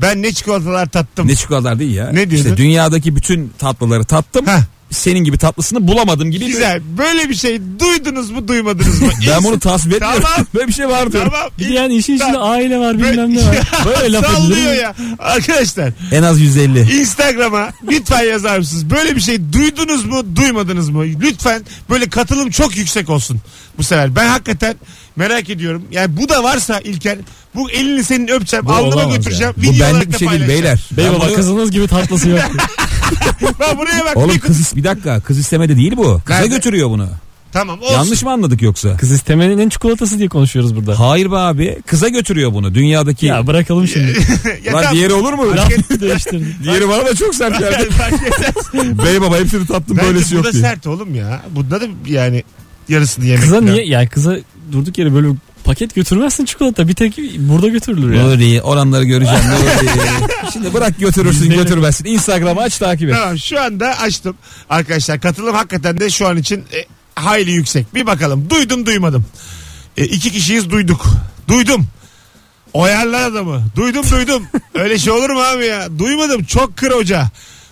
ben ne çikolatalar tattım. Ne çikolatalar değil ya. Ne diyordun? İşte dünyadaki bütün tatlıları tattım. Heh, Senin gibi tatlısını bulamadım gibi. bir- güzel. Böyle bir şey duydunuz mu duymadınız mı? Ben bunu tasvip etmiyorum. Tamam. Böyle bir şey var diyorum. Tamam. Yani işin içinde Tamam. aile var bilmem ne var. Böyle laf Sallıyor ya. Arkadaşlar En az 150. Instagram'a lütfen yazar mısınız? Böyle bir şey duydunuz mu duymadınız mı? Lütfen böyle katılım çok yüksek olsun bu sefer. Ben hakikaten merak ediyorum. Yani bu da varsa İlker bu elini senin öpeceğim Bu alnıma götüreceğim. Bu video olarak benlik bir da şey değil paylaşacağım. beyler. Bunu- kızınız gibi tatlısı yok. Ben buraya bak. Oğlum kız is- bir dakika kız istemedi değil bu. Kıza Nerede? götürüyor bunu. Tamam olsun. Yanlış mı anladık yoksa? Kız istemenin çikolatası diye konuşuyoruz burada. Hayır be abi. Kıza götürüyor bunu. Dünyadaki. Ya bırakalım şimdi. Ya Lan tamam. diğeri olur mu? Laf değiştirdim. diğeri bana da çok sert geldi. Fark etmez. Bey baba hepsini tattım Bence böylesi bu yok da diye. sert oğlum ya. Bunda da yani yarısını yemek. Kıza lazım. niye yani kıza durduk yere böyle paket götürmezsin çikolata. Bir tek burada götürülür ya. Nuri oranları göreceğim Nuri. Şimdi bırak götürürsün Yüzdeyle- götürmezsin. Instagram'ı aç takip et. Tamam şu anda açtım. Arkadaşlar katılım hakikaten de şu an için e, hayli yüksek. Bir bakalım. Duydum duymadım. E, iki kişiyiz duyduk. Duydum. Oyarlar adamı. Duydum duydum. Öyle şey olur mu abi ya? Duymadım. Çok kır hoca.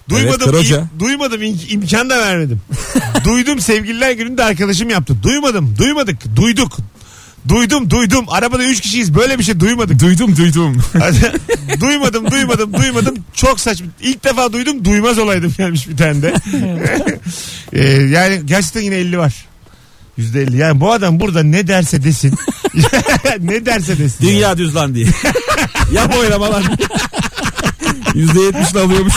Duymadım. hoca. im- duymadım. im- imkan da vermedim. duydum sevgililer gününde arkadaşım yaptı. Duymadım. Duymadık. Duyduk. Duydum duydum. Arabada üç kişiyiz. Böyle bir şey duymadık. Duydum duydum. duymadım duymadım duymadım. Çok saçma. İlk defa duydum duymaz olaydım gelmiş bir tane de. Ee, yani gerçekten yine 50 var. Yüzde elli. Yani bu adam burada ne derse desin. ne derse desin. yani. Dünya düz lan diye. Yap oynamalar. %70'le alıyormuş.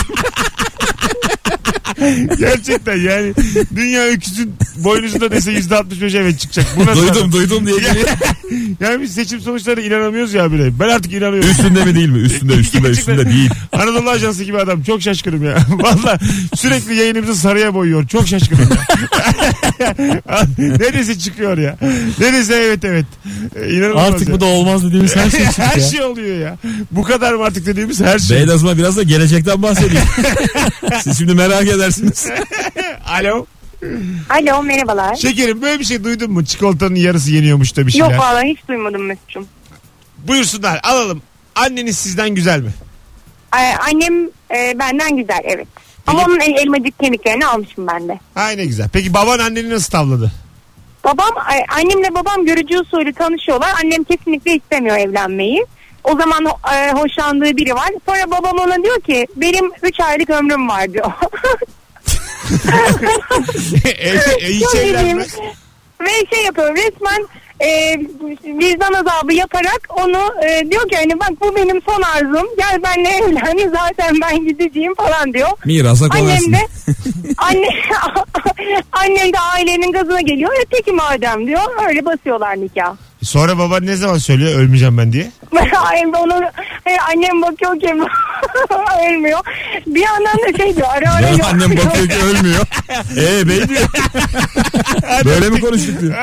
Gerçekten yani dünya öküzün boynuzunda dese yüzde altmış beş evet çıkacak. Bu nasıl adam? duydum duydum diye geliyor. Yani biz seçim sonuçlarına inanamıyoruz ya bile. Ben artık inanıyorum. Üstünde mi değil mi? Üstünde üstünde Gerçekten. üstünde değil. Anadolu Ajansı gibi adam. Çok şaşkınım ya. Valla sürekli yayınımızı sarıya boyuyor. Çok şaşkınım ya. ne dese çıkıyor ya. Ne dese evet evet. Ee, İnanılmaz Artık ya. bu da olmaz dediğimiz her şey çıktı her ya. şey oluyor ya. Bu kadar mı artık dediğimiz her şey. Beydazma biraz da gelecekten bahsedeyim. Siz şimdi merak edersiniz. Alo. Alo merhabalar. Şekerim böyle bir şey duydun mu? Çikolatanın yarısı yeniyormuş da bir şeyler. Yok vallahi hiç duymadım Mesut'cum. Buyursunlar alalım. Anneniz sizden güzel mi? Ee, annem e, benden güzel evet. Ama onun el, elmacık kemiklerini almışım ben de. Ay ne güzel. Peki baban anneni nasıl tavladı? Babam, e, annemle babam görücü usulü tanışıyorlar. Annem kesinlikle istemiyor evlenmeyi. O zaman e, hoşlandığı biri var. Sonra babam ona diyor ki benim 3 aylık ömrüm var diyor. e, Çok iyiyim. Ve şey yapıyor resmen e, vicdan azabı yaparak onu e, diyor ki hani bak bu benim son arzum gel benimle evlen zaten ben gideceğim falan diyor. Mirasa Annem koyarsın. de anne annem de ailenin gazına geliyor. E, peki madem diyor öyle basıyorlar nikah. Sonra baban ne zaman söylüyor ölmeyeceğim ben diye? Annem de onu e, annem bakıyor ki ölmüyor. Bir yandan da şey diyor ara ara Ya yok. annem bakıyor ki ölmüyor. Eee bey diyor. Böyle mi konuştuk diyor.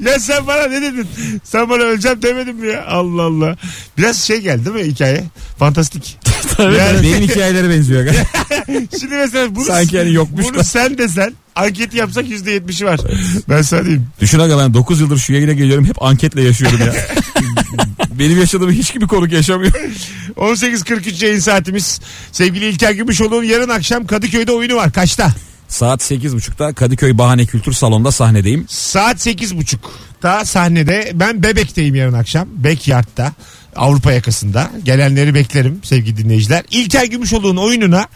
ya sen bana ne dedin? Sen bana öleceğim demedin mi ya? Allah Allah. Biraz şey geldi değil mi hikaye? Fantastik. Yani, Benim hikayelere benziyor. şimdi mesela bunu, Sanki hani yokmuş bunu da. sen desen anketi yapsak yüzde yetmişi var. Ben sana diyeyim. Düşün aga ben 9 yıldır şu yayına geliyorum hep anketle yaşıyorum ya. Benim yaşadığım hiç gibi konuk yaşamıyor. 18.43 yayın saatimiz. Sevgili İlker Gümüşoğlu'nun yarın akşam Kadıköy'de oyunu var. Kaçta? Saat 8.30'da Kadıköy Bahane Kültür Salonu'nda sahnedeyim. Saat 8.30'da sahnede ben Bebek'teyim yarın akşam. Backyard'da. Avrupa yakasında. Gelenleri beklerim sevgili dinleyiciler. İlker Gümüşoğlu'nun oyununa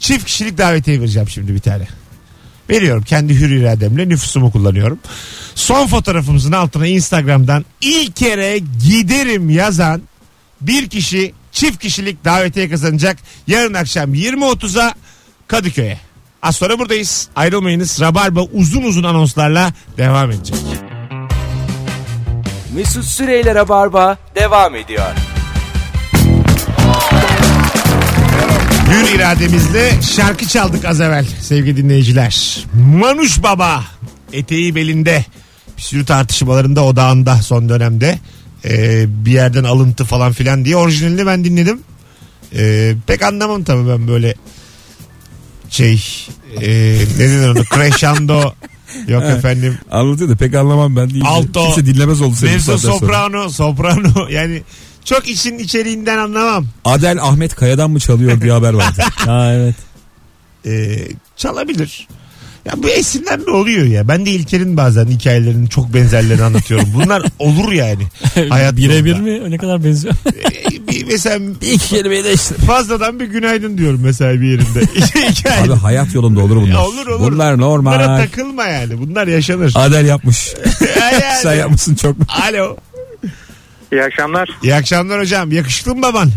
çift kişilik davetiye vereceğim şimdi bir tane. Veriyorum kendi hür irademle nüfusumu kullanıyorum. Son fotoğrafımızın altına Instagram'dan ilk kere giderim yazan bir kişi çift kişilik davetiye kazanacak. Yarın akşam 20.30'a Kadıköy'e. Az sonra buradayız. Ayrılmayınız. Rabarba uzun uzun anonslarla devam edecek. Mesut Süreyler'e barba devam ediyor. Hür irademizle şarkı çaldık az evvel sevgili dinleyiciler. Manuş Baba eteği belinde bir sürü tartışmalarında odağında son dönemde Ee, bir yerden alıntı falan filan diye orijinalini ben dinledim. Ee, pek anlamam tabii ben böyle şey e, ne denir onu crescendo yok efendim Anlatıyor da pek anlamam ben değil. Alto, Kimse dinlemez oldu seni bu mezzo saatten sonra. soprano soprano yani çok işin içeriğinden anlamam. Adel Ahmet Kaya'dan mı çalıyor diye haber vardı. Ha evet. e, çalabilir. Ya bu esinlenme oluyor ya. Ben de İlker'in bazen hikayelerinin çok benzerlerini anlatıyorum. Bunlar olur yani. Hayat Birebir yolunda. mi? Ne kadar benziyor. E, bir, mesela İlk kelimeyi de işte. fazladan bir günaydın diyorum mesela bir yerinde. Abi hayat yolunda olur bunlar. Olur, olur. Bunlar Bunlara normal. takılma yani. Bunlar yaşanır. Adel yapmış. yani. Sen yapmışsın çok. Alo. İyi akşamlar. İyi akşamlar hocam. Yakışıklı mı baban?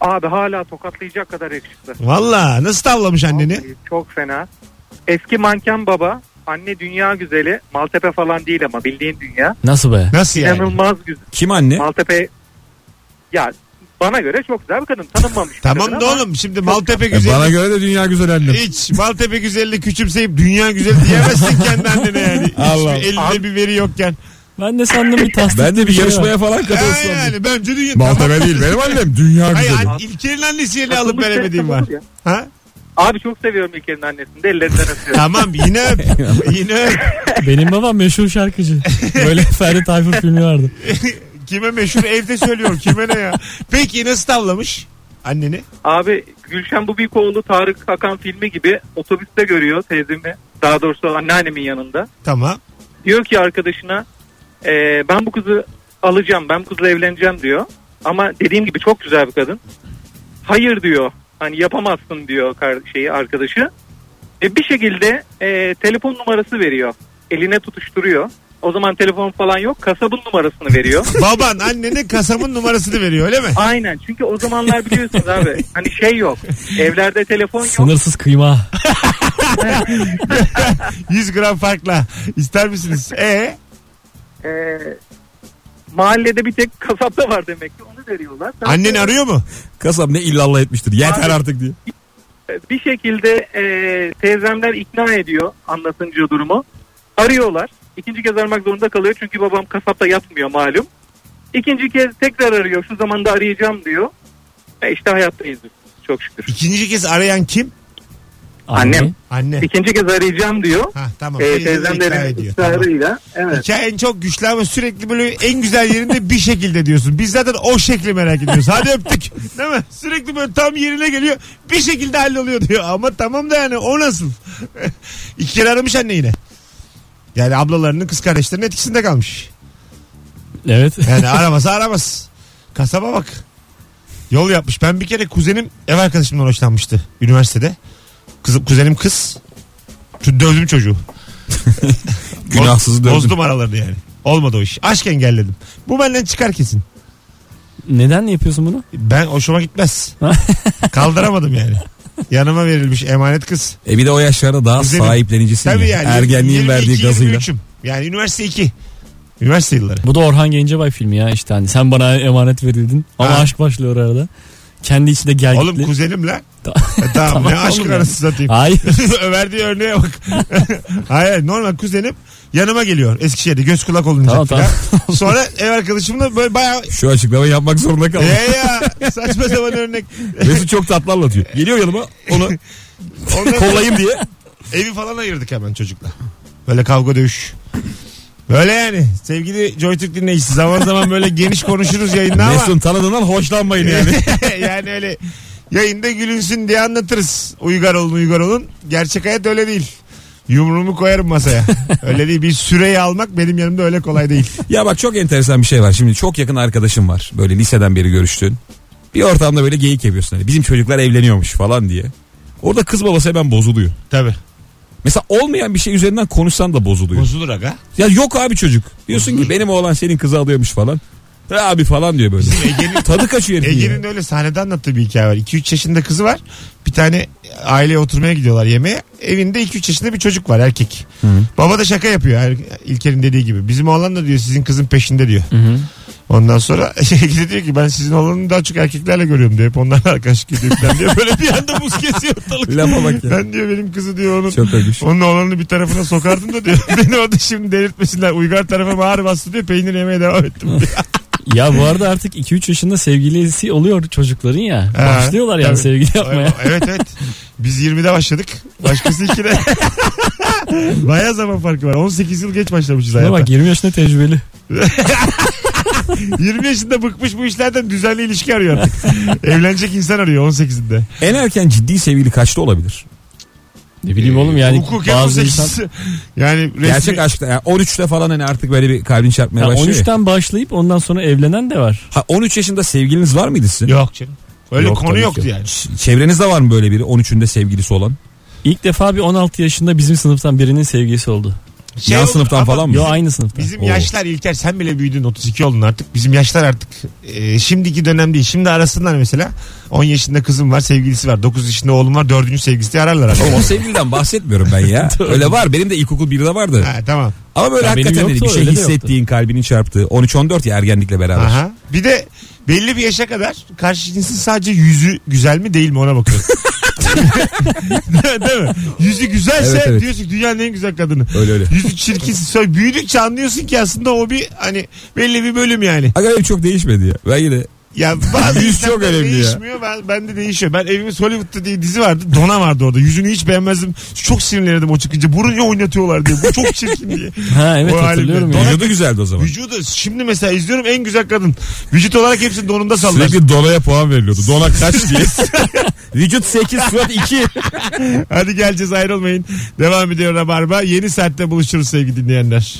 Abi hala tokatlayacak kadar yakışıklı. Valla nasıl tavlamış anneni? Vallahi Çok fena. Eski manken baba. Anne dünya güzeli. Maltepe falan değil ama bildiğin dünya. Nasıl be? Nasıl yani? İnanılmaz güzel. Kim anne? Maltepe ya bana göre çok güzel bir kadın. Tanınmamış. bir Tamam kadın da ama oğlum şimdi Maltepe E, güzeli. bana göre de dünya güzel annem. Hiç Maltepe güzelliğini küçümseyip dünya güzeli diyemezsin kendi annene yani. Allah. Hiçbir elinde bir veri yokken. Ben de sandım bir tasdik. Ben de bir şey yarışmaya falan katılsam. yani bence dünya. Maltepe değil benim annem dünya Hayır güzeli. an- İlker'in annesi yerine alıp Katılmış veremediğim var. Ha? Abi çok seviyorum İlker'in annesini de ellerinden öpüyorum. Tamam yine öp. yine öp. Benim babam meşhur şarkıcı. Böyle Ferdi Tayfur filmi vardı. Kime meşhur evde söylüyor kime ne ya. Peki nasıl tavlamış anneni? Abi Gülşen Bubikoğlu Tarık Hakan filmi gibi otobüste görüyor teyzemi. Daha doğrusu anneannemin yanında. Tamam. Diyor ki arkadaşına "Ee, ben bu kızı alacağım ben bu kızla evleneceğim diyor. Ama dediğim gibi çok güzel bir kadın. Hayır diyor hani yapamazsın diyor kar- şeyi arkadaşı. E, bir şekilde e, telefon numarası veriyor. Eline tutuşturuyor. O zaman telefon falan yok. Kasabın numarasını veriyor. Baban annene kasabın numarasını veriyor öyle mi? Aynen. Çünkü o zamanlar biliyorsunuz abi. Hani şey yok. Evlerde telefon yok. Sınırsız kıyma. 100 gram farkla. İster misiniz? E E, mahallede bir tek kasapta var demek ki. Onu veriyorlar. annen arıyor mu? Kasap ne illallah etmiştir. Yeter Abi- artık diye. bir şekilde e, teyzemler ikna ediyor anlatınca durumu. Arıyorlar. İkinci kez aramak zorunda kalıyor çünkü babam kasapta yatmıyor malum. İkinci kez tekrar arıyor. Şu zamanda arayacağım diyor. Ve işte hayattayız biz. Çok şükür. İkinci kez arayan kim? Annem. Anne. İkinci kez arayacağım diyor. Ha tamam. Ee, Teyze ikna de ediyor. Tamam. ısrarıyla. Evet. Hikayen çok güçlü ama sürekli böyle en güzel yerinde bir şekilde diyorsun. Biz zaten o şekli merak ediyoruz. Hadi öptük. Değil mi? Sürekli böyle tam yerine geliyor. Bir şekilde halloluyor diyor. Ama tamam da yani o nasıl? İki kere aramış anne yine. Yani ablalarının kız kardeşlerinin etkisinde kalmış. Evet. Yani aramasa aramaz. Kasaba bak. Yol yapmış. Ben bir kere kuzenim ev arkadaşımdan hoşlanmıştı üniversitede. Kızım, kuzenim kız. Dövdüm çocuğu. Günahsızı Boz- dövdüm. Bozdum aralarını yani. Olmadı o iş. Aşk engelledim. Bu benden çıkar kesin. Neden yapıyorsun bunu? Ben hoşuma gitmez. Kaldıramadım yani. Yanıma verilmiş emanet kız. E bir de o yaşlarda daha Kuzenim. sahiplenicisin Tabii ya. yani. Ergenliğin 22, verdiği gazıyla. 23'üm. Yani üniversite 2. Üniversite yılları. Bu da Orhan Gencebay filmi ya işte hani sen bana emanet verildin ama Ha. aşk başlıyor arada. Kendi içinde gelgitli. Oğlum kuzenim lan. E, tamam, Tamam ne aşkın oğlum ya. arası satayım. Hayır. Verdiği örneğe bak. Hayır normal kuzenim yanıma geliyor Eskişehir'de göz kulak olunca Tamam, falan. Sonra ev arkadaşımla böyle bayağı Şu açıklamayı yapmak zorunda kaldım. Ee ya saçma sapan örnek. Mesut çok tatlı anlatıyor. Geliyor yanıma onu kollayayım diye. evi falan ayırdık hemen çocukla. Böyle kavga dövüş. Böyle yani sevgili Joytürk dinleyicisi zaman zaman böyle geniş konuşuruz yayında ama Mesut'un tanıdığından hoşlanmayın yani. yani öyle yayında gülünsün diye anlatırız. Uygar olun uygar olun. Gerçek hayat öyle değil. Yumruğumu koyarım masaya. Öyle değil. Bir süreyi almak benim yanımda öyle kolay değil. ya bak çok enteresan bir şey var. Şimdi çok yakın arkadaşım var. Böyle liseden beri görüştüğün. Bir ortamda böyle geyik yapıyorsun. Hani bizim çocuklar evleniyormuş falan diye. Orada kız babası hemen bozuluyor. Tabii. Mesela olmayan bir şey üzerinden konuşsan da bozuluyor. Bozulur aga. ya yok abi çocuk. Diyorsun ki benim oğlan senin kızı alıyormuş falan. "Ha abi falan diyor böyle. Ege'nin Tadı kaçıyor herifin ya. Ege'nin öyle sahnede anlattığı bir hikaye var. 2-3 yaşında kızı var. Bir tane aileye oturmaya gidiyorlar yemeğe. Evinde 2-3 yaşında bir çocuk var erkek. Baba da şaka yapıyor Er- İlker'in dediği gibi. Bizim oğlan da diyor sizin kızın peşinde diyor. Ondan sonra Ege diyor ki ben sizin oğlanı daha çok erkeklerle görüyorum diyor. Hep onlarla arkadaşlık ediyor falan diyor. Böyle bir anda buz kesiyor ortalık. Lafa bak ya. Ben diyor benim kızı diyor onun. Çok. Onun oğlanını bir tarafına sokardım da diyor. Beni orada şimdi delirtmesinler. Uygar tarafa ağır bastı diyor. Peynir yemeye devam ettim diyor. Ya bu arada artık 2-3 yaşında sevgilisi oluyor çocukların ya. Ha, Başlıyorlar yani tabii. sevgili yapmaya. Evet evet. Biz 20'de başladık. Başkası 2'de. Baya zaman farkı var. 18 yıl geç başlamışız hayata. bak 20 yaşında tecrübeli. 20 yaşında bıkmış bu işlerden düzenli ilişki arıyor artık. Evlenecek insan arıyor 18'inde. En erken ciddi sevgili kaçta olabilir? Ne bileyim oğlum yani Hukuken bazı 18. insan Yani resmi... Gerçek aşkta yani 13'te falan hani artık böyle bir kalbin çarpmaya Ya başlıyor. ya. 13'ten başlayıp ondan sonra evlenen de var. Ha 13 yaşında sevgiliniz var mıydı sizin? Yok canım. Öyle Yok, konu yoktu ki. yani. Çevrenizde var mı böyle biri 13'ünde sevgilisi olan? İlk defa bir 16 yaşında bizim sınıftan birinin sevgilisi oldu. Şey Yan sınıftan ama falan mı? Yo aynı sınıfta. Bizim Oo. yaşlar İlker sen bile büyüdün 32 oldun artık. Bizim yaşlar artık e, şimdiki dönem değil. Şimdi arasınlar mesela 10 yaşında kızım var sevgilisi var. 9 yaşında oğlum var 4. sevgilisi diye ararlar artık. Oğlum o sevgiliden bahsetmiyorum ben ya. Öyle var. Benim de ilkokul 1'de vardı. ha, tamam. Ama böyle Ya benim hakikaten dedi, yoktu, bir şey öyle de yoktu. hissettiğin kalbinin çarptığı. 13-14 ya ergenlikle beraber. Aha. Bir de belli bir yaşa kadar karşı cinsin sadece yüzü güzel mi değil mi ona bakıyorsun. Değil mi? Yüzü güzelse Evet, evet. diyorsun ki dünyanın en güzel kadını. Öyle öyle. Yüzü çirkinse sonra büyüdükçe anlıyorsun ki aslında o bir hani belli bir bölüm yani. Aga benim çok değişmedi ya. Ben yine Ya bazı Yüz çok önemli ya. değişmiyor. Ben, ben de değişiyor. Ben evimiz Hollywood'da diye dizi vardı. Dona vardı orada. Yüzünü hiç beğenmezdim. Çok sinirlenirdim o çıkınca. Burun ya oynatıyorlar diye. Bu çok çirkin diye. Ha evet O hatırlıyorum ya. vücudu güzeldi o zaman. Vücudu şimdi mesela izliyorum en güzel kadın. Vücut olarak hepsini donunda sallar. Sürekli Dona'ya puan veriliyordu. Dona kaç diye. Vücut 8 surat 2. Hadi geleceğiz ayrılmayın. Devam ediyor Rabarba. Yeni saatte buluşuruz sevgili dinleyenler.